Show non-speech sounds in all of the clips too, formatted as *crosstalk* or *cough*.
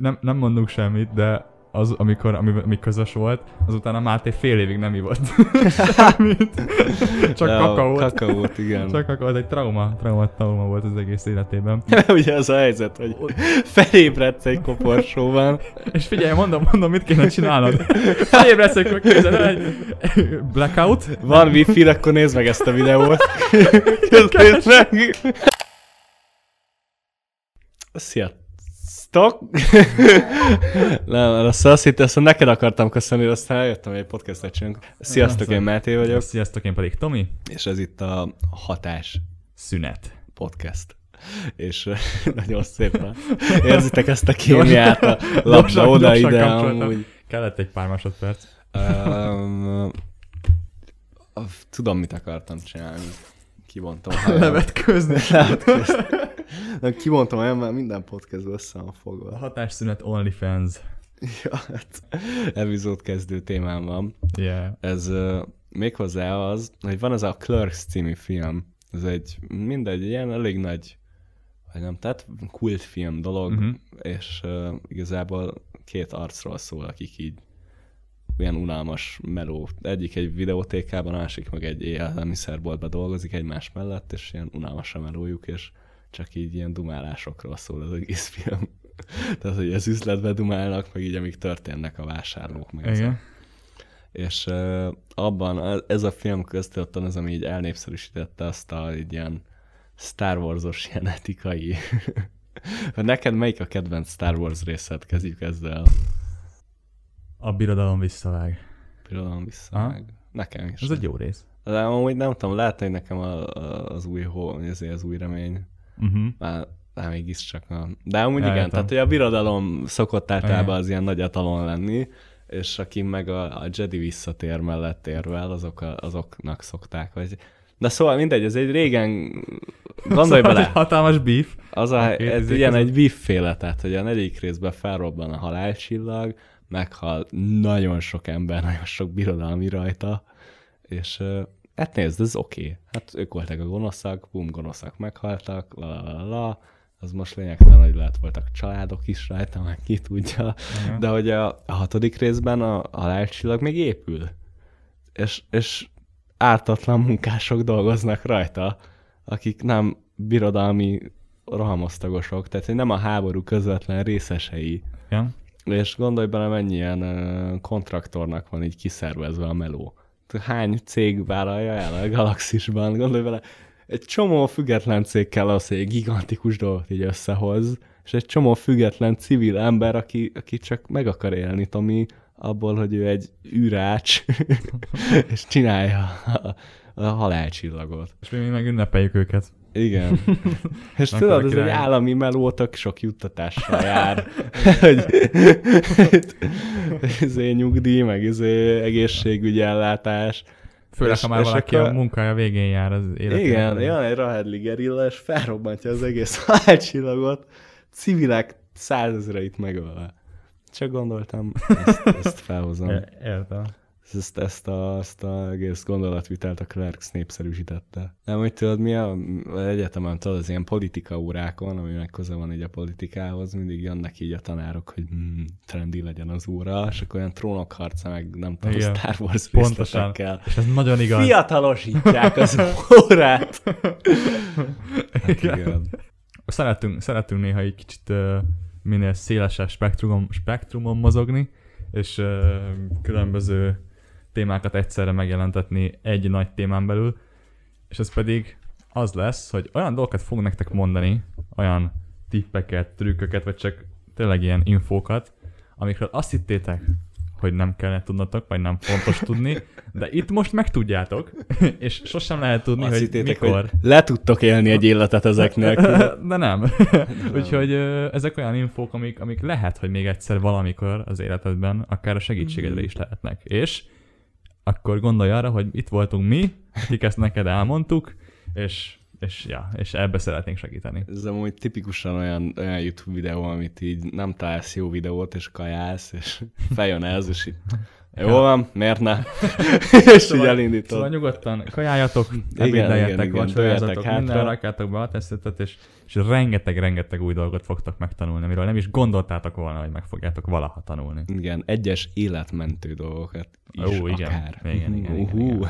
Nem, nem mondunk semmit, de az, amikor, ami, ami közös volt, azután a Máté fél évig nem ivott *laughs* semmit. *laughs* Csak Ja, kakaót. Kakaót, igen. Csak kakaót, egy trauma, trauma, trauma volt az egész életében. *laughs* Ugye az a helyzet, hogy felébredsz egy koporsóban, És figyelj, mondom, mondom, mit kéne csinálnod. Felébredsz, hogy képzeld el, egy blackout, van wifi akkor nézd meg ezt a videót. Meg. Sziasztok! *laughs* Nem, azt azt hittem, azt neked akartam köszönni, de aztán eljöttem, hogy egy podcastet csinálunk. Sziasztok, én Máté vagyok, Sziasztok, én pedig Tomi. és ez itt a Hatás Szünet. podcast. És *laughs* nagyon szépen érzitek ezt a *laughs* kémiát a labda oda-ide amúgy. Kellett egy pár másodperc. Um, tudom, mit akartam csinálni. Kivontam. a Levetközni. Nem, Kivontam, olyan már minden podcastban össze van A fogva. hatásszünet OnlyFans. *laughs* Ja, hát epizód kezdő témám van. Yeah. Ez uh, méghozzá az, hogy van ez a Clerks című film. Ez egy, mindegy, ilyen elég nagy, vagy nem, tehát kultfilm dolog, uh-huh. és uh, igazából két arcról szól, akik így ilyen unalmas meló. Egyik egy videótékában, a másik meg egy élelmiszerboltban dolgozik egymás mellett, és ilyen unalmas a melójuk, és csak így ilyen dumálásokról szól az egész film. *laughs* Tehát, hogy az üzletbe dumálnak, meg így amíg történnek a vásárlók, meg. Igen. És uh, abban, ez a film köztudottan az, ami így elnépszerűsítette azt a így ilyen Star Wars-os ilyen etikai. *laughs* Neked melyik a kedvenc Star Wars részed? Kezdjük ezzel. A birodalom visszavág. Birodalom vissza Aha. Nekem is. Ez egy jó rész. De amúgy nem tudom, lehet, hogy nekem a, a, az új hó, ezért az új remény. Uh-huh. Már, már mégiscsak a... De amúgy Ja, igen, tehát hogy a birodalom szokott általában az ilyen nagy etalon lenni, és aki meg a, a Jedi visszatér mellett érvel, azok a, azoknak szokták, vagy... De szóval mindegy, ez egy régen... Gondolj Szóval bele! hatalmas beef. Az a, két ez ilyen egy bifféle, tehát hogy a negyedik részben felrobban a halálcsillag, meghal nagyon sok ember, *laughs* nagyon sok birodalmi rajta, és hát nézd, ez oké. Okay. Hát ők voltak a gonoszak, bum, gonoszak meghaltak, la la la la, az most lényegtelen, hogy lehet voltak családok is rajta, meg ki tudja, Igen. de hogy a, a hatodik részben a halálcsillag még épül, és, és ártatlan munkások dolgoznak rajta, akik nem birodalmi rohamosztagosok, tehát hogy nem a háború közvetlen részesei. Igen. És gondolj bele, mennyi ilyen ö, kontraktornak van így kiszervezve a meló. Hány cég vállalja el a galaxisban? Gondolj bele, egy csomó független cég kell az, hogy egy gigantikus dolgot így összehoz, és egy csomó független civil ember, aki, aki csak meg akar élni, Tomi, abból, hogy ő egy űrács, *laughs* és csinálja a, a halálcsillagot. És mi meg ünnepeljük őket. Igen. *laughs* És tudod, ez egy állami meló, tök sok juttatással *laughs* jár. hogy *laughs* izé nyugdíj, meg izé egészségügyi ellátás. Főleg, ha már valaki akkor- a munkája végén jár az életében. Igen, jön egy Rahedli gerilla, és felrobbantja az egész halálcsillagot, civilek százezreit megölve. Csak gondoltam, ezt, ezt felhozom. É- Értem. Ezt, ezt, a, ezt a egész gondolatvitelt a Clerks népszerűsítette. Nem, hogy tudod, mi a, egyetemen, tudod, az ilyen politika órákon, ami meg köze van így a politikához, mindig jönnek így a tanárok, hogy hmm, trendi legyen az óra, és akkor olyan trónokharca, meg nem tudom, Igen. Star Wars Pontosan. És ez nagyon igaz. Fiatalosítják az *laughs* órát. Hát Igen. igen. Szeretünk, szeretünk néha egy kicsit minél szélesebb spektrumon, spektrumon mozogni, és uh, különböző témákat egyszerre megjelentetni egy nagy témán belül, és ez pedig az lesz, hogy olyan dolgokat fog nektek mondani, olyan tippeket, trükköket, vagy csak tényleg ilyen infókat, amikről azt hittétek, hogy nem kellene tudnotok, vagy nem fontos tudni, de itt most megtudjátok, *laughs* és sosem lehet tudni, Azt hogy hittétek, mikor. hogy le tudtok élni egy életet ezek nélkül. *laughs* De nem. *laughs* Úgyhogy ezek olyan infók, amik, amik lehet, hogy még egyszer valamikor az életedben akár a segítségedre is lehetnek. És akkor gondolj arra, hogy itt voltunk mi, akik ezt neked elmondtuk, és, és, ja, és ebbe szeretnénk segíteni. Ez amúgy tipikusan olyan, olyan YouTube videó, amit így nem találsz jó videót, és kajálsz, és feljön ez, és így Jó van, miért ne? *laughs* és így elindítod. Szóval nyugodtan igen, ebédeljetek, vacsorázatok, minden rakjátok be a tesztetet, és, és rengeteg-rengeteg új dolgot fogtok megtanulni, amiről nem is gondoltátok volna, hogy meg fogjátok valaha tanulni. Igen, egyes életmentő dolgokat is Ó, igen. akár. Igen, igen, igen, igen.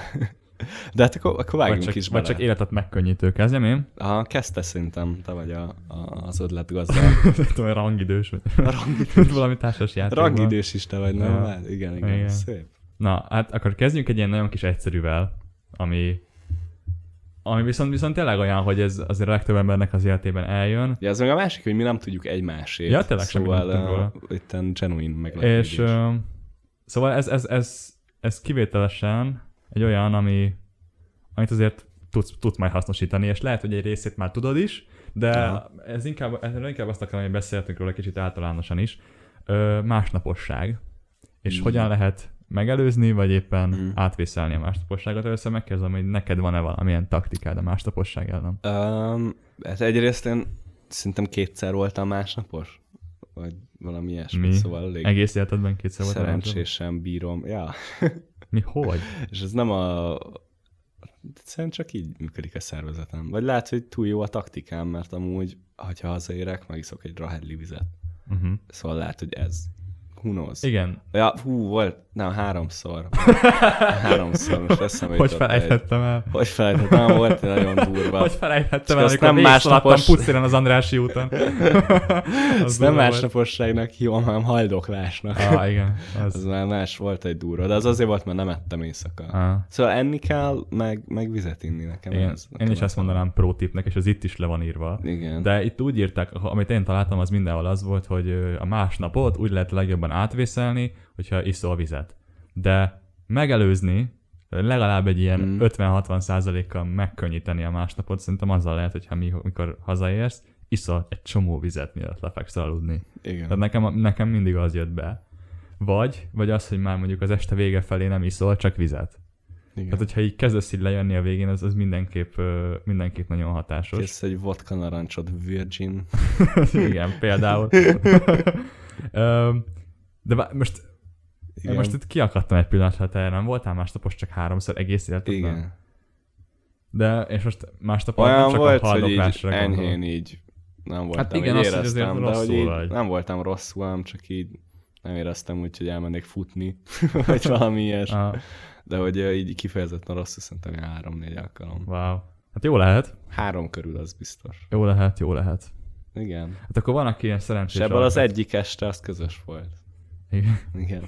De hát akkor, akkor vágjunk Vagy csak, is vagy bele. csak életet megkönnyítő kezdjem én. Aha, kezdte szerintem, te vagy a, a, az ötletgazda. *laughs* Tudom, rangidős, vagy *laughs* Rangidős. *laughs* valami társas játékban. Rangidős is te vagy, nem? Ja. Igen, igen, Igen. szép. Na, hát akkor kezdjünk egy ilyen nagyon kis egyszerűvel, ami, ami viszont, viszont tényleg olyan, hogy ez azért a legtöbb embernek az életében eljön, Ja, ez meg a másik, hogy mi nem tudjuk egymásét. Ja, tényleg szóval tudunk róla. uh, itten genuine meglepődés. és ö, szóval ez, ez, ez, ez kivételesen egy olyan, ami, amit azért tudsz, tudsz majd hasznosítani, és lehet, hogy egy részét már tudod is, de Aha. ez inkább, erről inkább azt akarom, hogy beszéltünk róla kicsit általánosan is, ö, másnaposság, és Mm. hogyan lehet megelőzni, vagy éppen Mm. átvészelni a másnaposságot. Először megkezdem, hogy neked van-e valamilyen taktikád a másnaposság ellen. Um, hát egyrészt én szerintem kétszer voltam másnapos, vagy valami ilyesmi, Mi? szóval elég Egész életedben kétszer volt szerencsésen bírom. Ja, *laughs* Mi? Hogy? és ez nem a... Egyszerűen csak így működik a szervezetem. Vagy lehet, hogy túl jó a taktikám, mert amúgy, ha hazaérek, megiszok egy rahedli vizet. Uh-huh. Szóval lehet, hogy ez. Knows? Igen. Ja, hú, volt, nem, háromszor. *laughs* háromszor, most eszembe Hogy jutott egy- felejthettem el? Hogy felejtettem, volt egy nagyon durva. Hogy felejthettem el, amikor nem másnapos- pusztíran az Andrási úton. *laughs* Az nem volt. másnaposságnak hívom, hanem haldoklásnak. Ah, igen. Az Az... már más volt egy durva, de az azért volt, mert nem ettem éjszaka. Ah, Szóval enni kell, meg, meg vizet inni nekem. igen. ez, nekem Én is ez ezt mondanám pro tipnek, és az itt is le van írva. Igen. De itt úgy írták, amit én találtam, az mindenhol az volt, hogy a másnapot úgy lehet legjobban átvészelni, hogyha iszol vizet. De megelőzni, legalább egy ilyen Mm. 50-60 százalékkal megkönnyíteni a másnapot, szerintem azzal lehet, hogyha mi, mikor hazaérsz, iszol egy csomó vizet, mielőtt lefekszel aludni. Igen. Tehát nekem, nekem mindig az jött be. Vagy, vagy az, hogy már mondjuk az este vége felé nem iszol, csak vizet. Igen. Tehát, hogyha így kezdesz így lejönni a végén, az, az mindenképp, mindenképp nagyon hatásos. Kész egy vodka narancsot, virgin. *laughs* Igen, például. *laughs* De most, Igen. Most itt kiakadtam egy pillanatra, te nem voltál másnapos csak háromszor egész életedben? Igen. De, és most másnapon nem Olyan csak volt, a hogy így haldoklásra gondolom. enyhén így nem voltam, Hát igen, így az, hogy azért éreztem, de hogy így vagy. nem voltam rosszul, hanem csak így nem éreztem úgy, hogy elmennék futni, *laughs* vagy valami ilyes. Ah, De hogy így kifejezetten rosszul szerintem ilyen három-négy alkalom. wow. Hát jó lehet, Három körül az biztos. jó lehet, jó lehet. Igen. Hát akkor van, aki ilyen És szerencsés. ebből az alkat. egyik este az közös volt. Igen. Igen.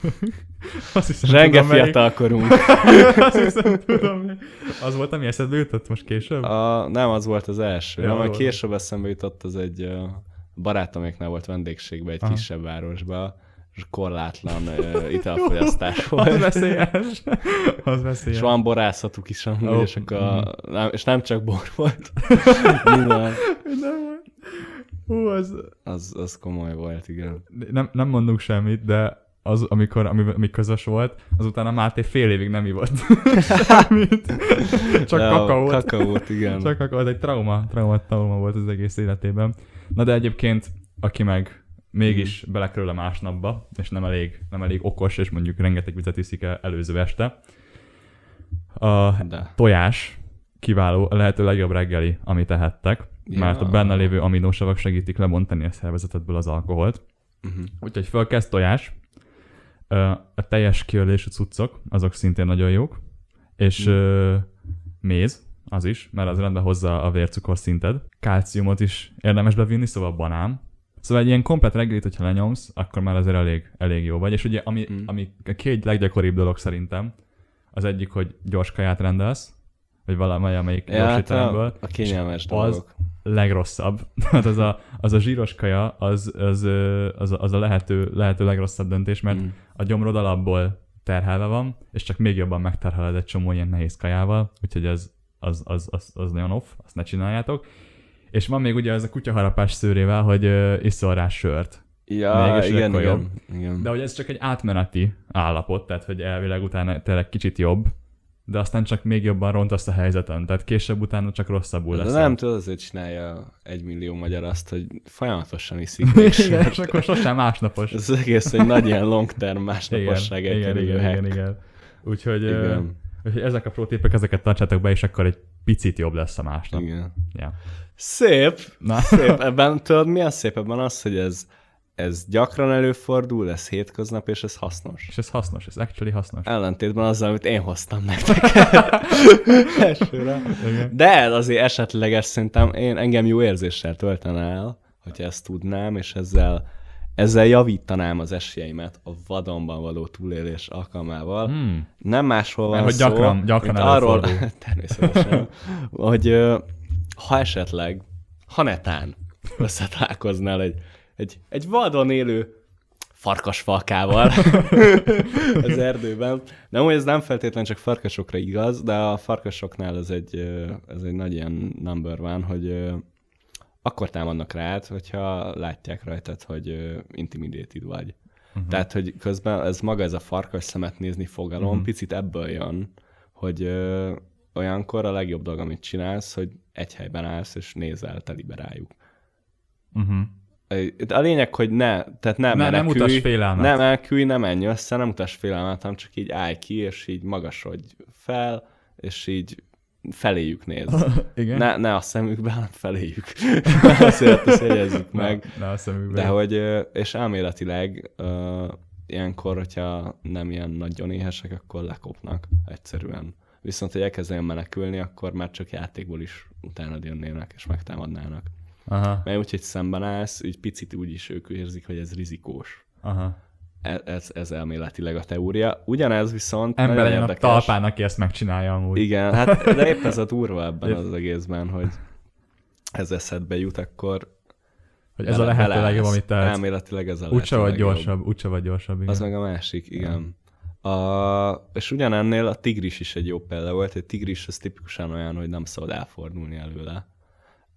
*laughs* Azt hiszem, Zsenge tudom, fiatalkorunk. *laughs* Azt hiszem, tudom. Az volt, ami eszedbe jutott most később? A, nem, az volt az első. Ja, volt. később eszembe jutott, az egy barátoméknál volt vendégségbe egy Aha. kisebb városba, és korlátlan uh, *laughs* italfogyasztás Az volt. veszélyes. Az És veszélyes. van borászatuk is amúgy, Ó, és, akkor, mhm. nem, és nem csak bor volt. Nyilván. Nem, Hú, az... az, az komoly volt, igen. Nem, nem mondunk semmit, de az, amikor, ami, ami közös volt, azután a Máté fél évig nem ivott *laughs* semmit. Csak De a kakaót. Kakaót, igen. Csak az egy trauma, trauma, trauma volt az egész életében. Na de egyébként, aki meg mégis belekerül a másnapba, és nem elég, nem elég okos, és mondjuk rengeteg vizet iszik el előző este, a De. tojás kiváló, a lehető legjobb reggeli, amit tehettek, Ja. mert a benne lévő aminósavak segítik lebontani a szervezetedből az alkoholt. Uh-huh. Úgyhogy fölkezd tojás, a teljes kiölésű cuccok, azok szintén nagyon jók, és ö, méz, az is, mert az rendbe hozza a vércukor szinted. Kálciumot is érdemes bevinni, szóval banán. Szóval egy ilyen komplet reggelit, hogyha lenyomsz, akkor már azért elég, elég jó vagy. És ugye, ami, Mm. ami a két leggyakoribb dolog szerintem, az egyik, hogy gyors kaját rendelsz, vagy valamelyik Ja, gyors hát étteremből, a, a kényelmes dolgok. Legrosszabb. Tehát *laughs* az a, az a zsíros kaja, az, az, az, a- az a lehető, lehető legrosszabb döntés, mert Mm. a gyomrod alapból terhelve van, és csak még jobban megterheled egy csomó ilyen nehéz kajával, úgyhogy ez, az, az, az, az nagyon off, azt ne csináljátok. És van még ugye ez a kutyaharapás szőrével, hogy ö, iszol rá sört. Ja, Mégis igen, igen, igen. De hogy ez csak egy átmeneti állapot, tehát hogy elvileg utána tényleg kicsit jobb, de aztán csak még jobban rontasz a helyzeten, tehát később utána csak rosszabbul De lesz. nem tudod, azért csinálja egy millió magyar azt, hogy folyamatosan iszik *laughs* Igen, és akkor sosem másnapos. Ez egész egy nagy ilyen long term másnaposság igen, igen, igen, igen, igen. Úgyhogy, Igen. úgyhogy ezek a protépek, ezeket tartsátok be, és akkor egy picit jobb lesz a másnap. Igen. Ja. Szép, Na. szép. Ebben tudod, mi a szép ebben az, hogy ez, ez gyakran előfordul, ez hétköznap, és ez hasznos. És ez hasznos, ez actually hasznos. Ellentétben azzal, amit én hoztam nektek. *laughs* De azért esetleges szerintem én engem jó érzéssel töltene el, hogyha ezt tudnám, és ezzel, ezzel javítanám az esélyeimet a vadonban való túlélés alkalmával. Hmm. Nem máshol van Mert hogy gyakran- gyakran arról, *laughs* természetesen, hogy ha esetleg, ha netán összetalálkoznál egy, egy, egy vadon élő farkasfalkával *laughs* az erdőben. Nem, hogy ez nem feltétlenül csak farkasokra igaz, de a farkasoknál ez egy, ez egy nagy ilyen number van, hogy akkor támadnak rád, hogyha látják rajtad, hogy intimidated vagy. Uh-huh. Tehát, hogy közben ez maga ez a farkas szemet nézni fogalom, uh-huh. picit ebből jön, hogy ö, olyankor a legjobb dolog, amit csinálsz, hogy egy helyben állsz, és nézel telibe rájuk. Uh-huh. A lényeg, hogy ne, tehát nem Ne- nem menekülj, mutasd félelmet. Nem menekülj, nem menj össze, nem mutasd félelmet, hanem csak így állj ki, és így magasodj fel, és így feléjük néz. *laughs* Igen. Ne, ne a szemükbe, hanem feléjük. *laughs* Azért ezt jegyezzük meg. Ne, ne a szemükbe. De hogy, és elméletileg ilyenkor, hogyha nem ilyen nagyon éhesek, akkor lekopnak egyszerűen. Viszont, hogy elkezdenek menekülni, akkor már csak játékból is utána jönnének, és megtámadnának. Aha, Mert úgyhogy szemben állsz, így picit úgy is ők érzik, hogy ez rizikós. aha. Ez, ez, ez elméletileg a teória. Ugyanez viszont Ember a érdekes. talpán, aki ezt megcsinálja amúgy. Igen, hát de épp ez a durva ebben az egészben, hogy ez eszedbe jut, akkor Hogy ez a lehető legjobb, amit tehetsz. Elméletileg ez a Úgyse vagy gyorsabb, úgyse vagy gyorsabb, igen. Az meg a másik, igen. A, és ugyanennél a tigris is egy jó példa volt. Egy tigris az tipikusan olyan, hogy nem szabad elfordulni előle.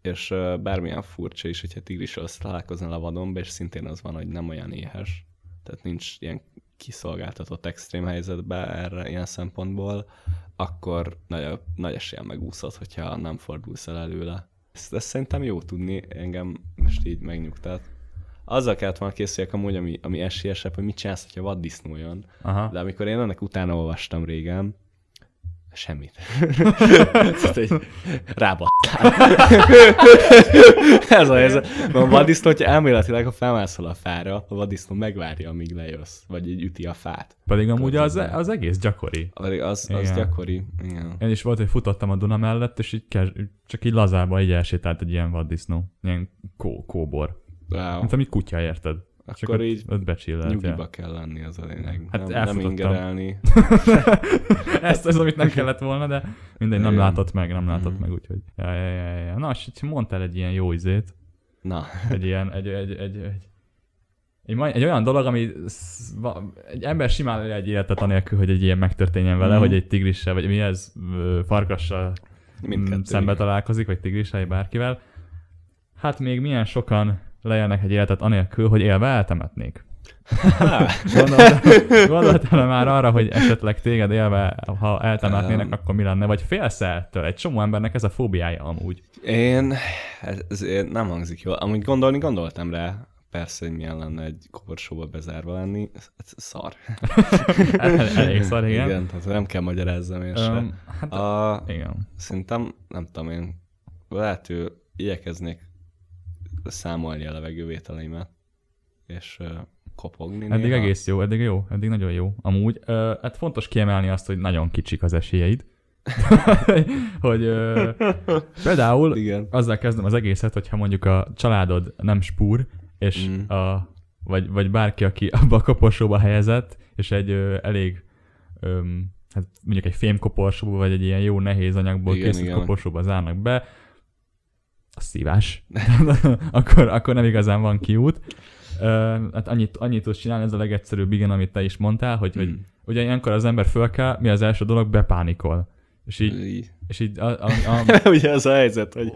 És bármilyen furcsa is, hogyha tigrissel találkoznál a vadonba, és szintén az van, hogy nem olyan éhes. Tehát nincs ilyen kiszolgáltatott extrém helyzetbe erre ilyen szempontból, akkor nagy, nagy esélyen megúszod, hogyha nem fordulsz el előle. Ezt, ezt szerintem jó tudni, engem most így megnyugtat. Azzal kellett volna készüljek amúgy, ami, ami esélyesebb, hogy mit csinálsz, hogyha vaddisznó jön. Aha. De amikor én ennek utána olvastam régen, semmit. *laughs* Egy rábattál. *laughs* Ez a helyzet. Mert A vaddisznó, hogyha elméletileg, ha felmászol a fára, a vaddisznó megvárja, amíg lejössz, vagy így üti a fát. Pedig amúgy az, az egész gyakori. Az, az, az Igen. gyakori. Igen. Én is volt, hogy futottam a Duna mellett, és így csak így lazába így elsétált egy ilyen vaddisznó. Ilyen kó, kóbor. Wow. Mint amit kutya, érted? Csak Akkor ott, így ott becsillelt. Nyugiba kell lenni, az a lényeg. Hát nem, nem ingerelni. *laughs* Ezt az, amit nem kellett volna, de mindegy, nem Igen. látott meg, nem látott Mhm. meg, úgyhogy. Ja, ja, ja, ja. Na, és mondtál egy ilyen jó izét, Na, egy ilyen, egy, egy, egy, egy, egy, egy olyan dolog, ami egy ember simán él egy életet anélkül, hogy egy ilyen megtörténjen vele, Mhm. hogy egy tigrissel, vagy mi ez, farkassal mindkettő. mm, szembe találkozik, vagy tigrissel, vagy bárkivel. Hát még milyen sokan lejelnek egy életet anélkül, hogy élve eltemetnék. Gondoltál, gondoltál már arra, hogy esetleg téged élve, ha eltemetnének, akkor mi lenne? Vagy félsz ettől? Egy csomó embernek ez a fóbiája amúgy. Én, ez, nem hangzik jól. Amúgy gondolni gondoltam rá, persze, hogy milyen lenne egy koporsóba bezárva lenni. Ez, ez szar. El, elég szar, igen. igen tehát nem kell magyarázzam én sem. Um, hát, A, igen. szerintem, nem tudom én, lehet, hogy igyekeznék számolni a levegővételeimet, és kopogni Eddig néha. egész jó, eddig jó, eddig nagyon jó. Amúgy, uh, hát fontos kiemelni azt, hogy nagyon kicsik az esélyeid. *laughs* hogy uh, például Igen. azzal kezdem az egészet, hogyha mondjuk a családod nem spúr, és Mm. a, vagy, vagy bárki, aki abba a koporsóba helyezett, és egy ö, elég öm, hát mondjuk egy fémkoporsóba, vagy egy ilyen jó nehéz anyagból Igen, készült igen. koporsóba zárnak be, a szívás. *laughs* akkor, akkor nem igazán van kiút. Ö, hát annyit, annyit tudsz csinálni, ez a legegyszerűbb, igen, amit te is mondtál, hogy, hogy Mm. ugye ilyenkor az ember föl kell, mi az első dolog, bepánikol. És Így. És így a, a, a, *laughs* Ugye az a helyzet, hogy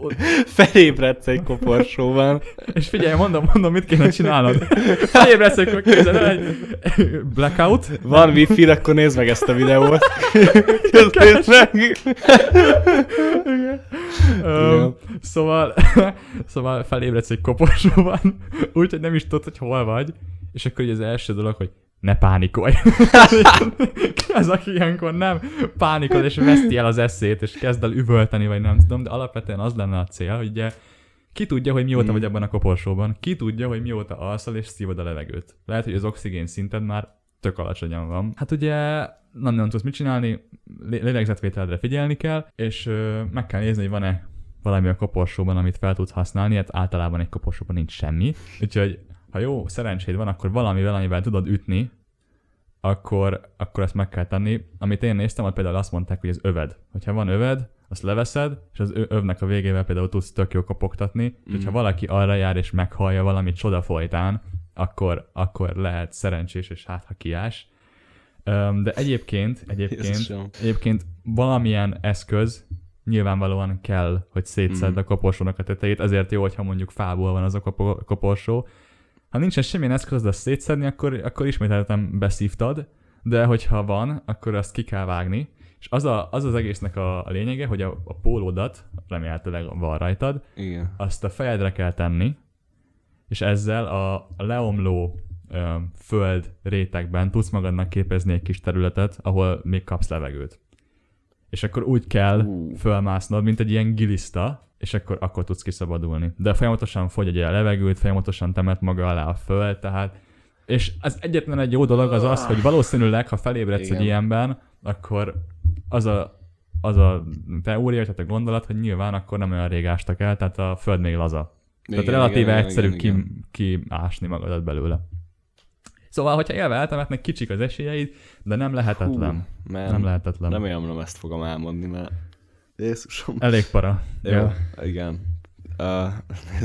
felébredsz egy koporsóban, *laughs* és figyelj, mondom, mondom, mit kéne csinálnod. Felébredsz egy képzeld el, egy blackout, van wifi akkor nézd meg ezt a videót. *laughs* Nézd meg. Um, szóval, szóval felébredsz egy koporsóban, úgyhogy nem is tudod, hogy hol vagy, és akkor ugye az első dolog, hogy ne pánikolj. *laughs* Ki az, aki ilyenkor nem pánikol, és veszti el az eszét, és kezd el üvölteni, vagy nem tudom, de alapvetően az lenne a cél, hogy ugye ki tudja, hogy mióta Mm. vagy ebben a koporsóban, ki tudja, hogy mióta alszol és szívod a levegőt. Lehet, hogy az oxigén szinted már tök alacsonyan van. Hát ugye nem nagyon tudsz mit csinálni, lé- lélegzetvételre figyelni kell, és ö, meg kell nézni, hogy van-e valami a koporsóban, amit fel tudsz használni, hát általában egy koporsóban nincs semmi. Úgyhogy ha jó szerencséd van, akkor valamivel, amivel tudod ütni, akkor, akkor ezt meg kell tenni. Amit én néztem, ott például azt mondták, hogy az öved. Hogyha van öved, azt leveszed, és az övnek a végével például tudsz tök jó kopogtatni, és hogyha Mm. valaki arra jár és meghallja valamit csoda folytán, akkor, akkor lehet szerencsés, és hát ha kiás. De egyébként, egyébként, egyébként valamilyen eszköz nyilvánvalóan kell, hogy szétszedd Mhm. a koporsónak a tetejét, ezért jó, hogyha mondjuk fából van az a kopo- koporsó. Ha nincsen semmilyen eszköz, azt szétszedni, akkor, akkor ismételten beszívtad, de hogyha van, akkor azt ki kell vágni. És az a, az, az egésznek a, a lényege, hogy a, a pólódat, remélhetőleg van rajtad, Igen. azt a fejedre kell tenni, és ezzel a leomló ö, föld rétegben tudsz magadnak képezni egy kis területet, ahol még kapsz levegőt. És akkor úgy kell Ú. fölmásznod, mint egy ilyen giliszta, és akkor, akkor tudsz kiszabadulni. De folyamatosan fogy egy a levegőt, folyamatosan temet maga alá a föld, tehát és az egyetlen egy jó dolog az az, hogy valószínűleg, ha felébredsz Igen. egy ilyenben, akkor az a, az a teória, tehát a gondolat, hogy nyilván akkor nem olyan rég ástak el, tehát a föld még laza. Tehát Igen, relatíve igen, egyszerű igen, ki, kiásni magadat belőle. Szóval, hogyha élve eltemetnek, kicsik az esélyeid, de nem lehetetlen. Hú, man. nem lehetetlen. Remélem nem ezt fogom álmodni, mert Jézusom. Elég para. Jó, igen. Uh,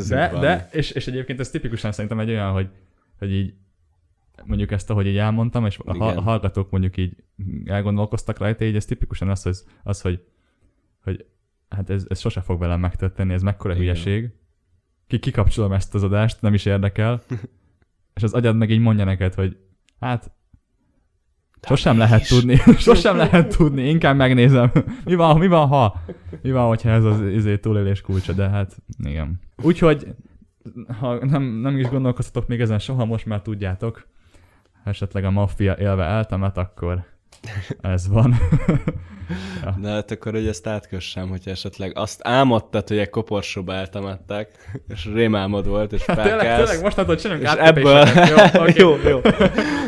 De, valami. de és, és egyébként ez tipikusan szerintem egy olyan, hogy, hogy így mondjuk ezt, ahogy így elmondtam, és a, Igen. a hallgatók mondjuk így elgondolkoztak rajta, így ez tipikusan az, hogy, az, hogy, hogy hát ez, ez sose fog velem megtörténni, ez mekkora Igen. hülyeség. Ki, kikapcsolom ezt az adást, nem is érdekel, *laughs* és az agyad meg így mondja neked, hogy hát sosem lehet mégis. tudni, *laughs* sosem lehet tudni, inkább megnézem. Mi van, mi van ha? Mi van, hogyha ez az izé túlélés kulcsa, de hát igen. Úgyhogy, ha nem, nem is gondolkoztatok még ezen soha, most már tudjátok, ha esetleg a maffia élve eltemet, akkor ez van. *laughs* De hát akkor, hogy ezt átkössem, hogyha esetleg azt álmodtad, hogy egy koporsóba eltemettek, és rémálmod volt, és Hát *laughs* tényleg, felkelsz, tényleg, mostantól csinálunk és ebből. Jó, *laughs* jó, jó,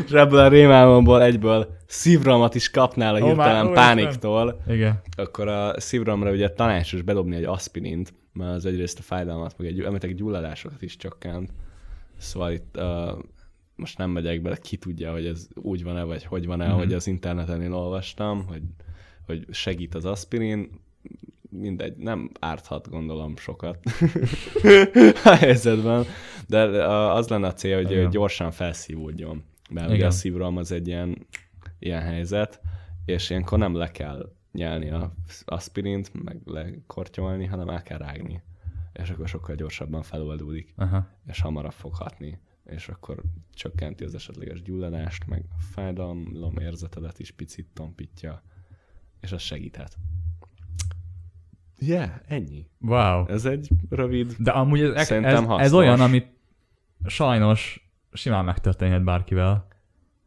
és ebből a rémálmomból egyből szívromat is kapnál a hirtelen ó, pániktól, Igen. akkor a szívramra ugye tanácsos bedobni egy aspirint, mert az egyrészt a fájdalmat, meg egy, említek gyulladásokat is csökkent. Szóval itt uh, most nem megyek bele, ki tudja, hogy ez úgy van-e, vagy hogy van-e, Mhm. mm-hmm. hogy az interneten én olvastam, hogy, hogy segít az aspirin, mindegy, nem árthat gondolom sokat *laughs* a helyzetben, de az lenne a cél, hogy Igen. gyorsan felszívódjon. Mert Igen. ugye a szívroham az egy ilyen, ilyen helyzet, és ilyenkor nem le kell nyelni a aspirint, meg lekortyolni, hanem el kell rágni. És akkor sokkal gyorsabban feloldódik, Aha. és hamarabb fog hatni. És akkor csökkenti az esetleges gyulladást, meg a fájdalom érzetedet is picit tompítja, és az segíthet. Yeah, ennyi. Wow. Ez egy rövid... De amúgy ez, ez, ez olyan, amit sajnos simán megtörténhet bárkivel.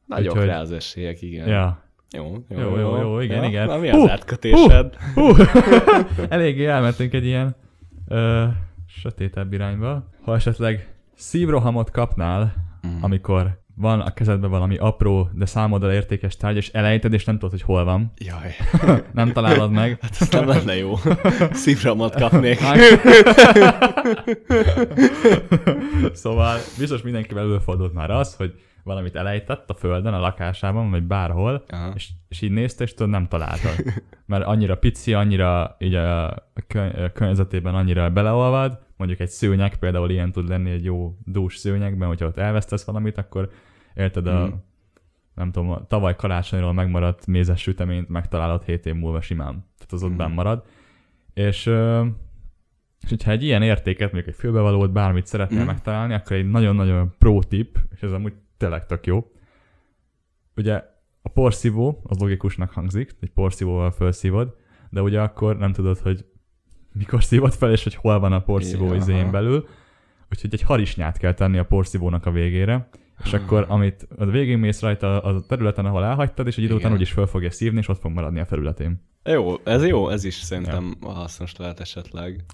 Nagyok Úgyhogy- rá az esélyek, igen. Ja. Jó, jó, Jó, jó, jó, igen, ja, igen. Na, mi Hú, az átkötésed? Hú, *laughs* eléggé elmentünk egy ilyen ö, sötétebb irányba. Ha esetleg szívrohamot kapnál, Mm. amikor van a kezedben valami apró, de számodra értékes tárgy, és elejted, és nem tudod, hogy hol van. Jaj, *laughs* Nem találod meg. hát ez nem lenne jó. *laughs* Szívramot kapnék. *laughs* szóval biztos mindenkivel előfordult már az, hogy valamit elejtett a földön, a lakásában, vagy bárhol, Aha. és, és így nézte, és tudod, nem találtad. Mert annyira pici, annyira így a, a kö- a környezetében annyira beleolvad, mondjuk egy szőnyeg például ilyen tud lenni egy jó dús szőnyegben, hogyha ott elvesztesz valamit, akkor érted, a, Mhm. nem tudom, tavaly karácsonyról megmaradt mézes süteményt megtalálod 7 év múlva simán. Tehát az ott Mhm. benn marad. És, és hogyha egy ilyen értéket, mondjuk egy fülbevalót, bármit szeretnél Mhm. megtalálni, akkor egy nagyon-nagyon pro tip, és ez amúgy tényleg tök jó. Ugye a porszívó, az logikusnak hangzik, egy porszívóval felszívod, de ugye akkor nem tudod, hogy mikor szívod fel, és hogy hol van a porszívó Ja, izén belül. Úgyhogy egy harisnyát kell tenni a porszívónak a végére, és akkor amit a végén mész rajta a területen, ahol elhagytad, és egy idő után úgyis föl fogja szívni, és ott fog maradni a felületén. Jó, ez jó, ez is szerintem hasznos lehet esetleg.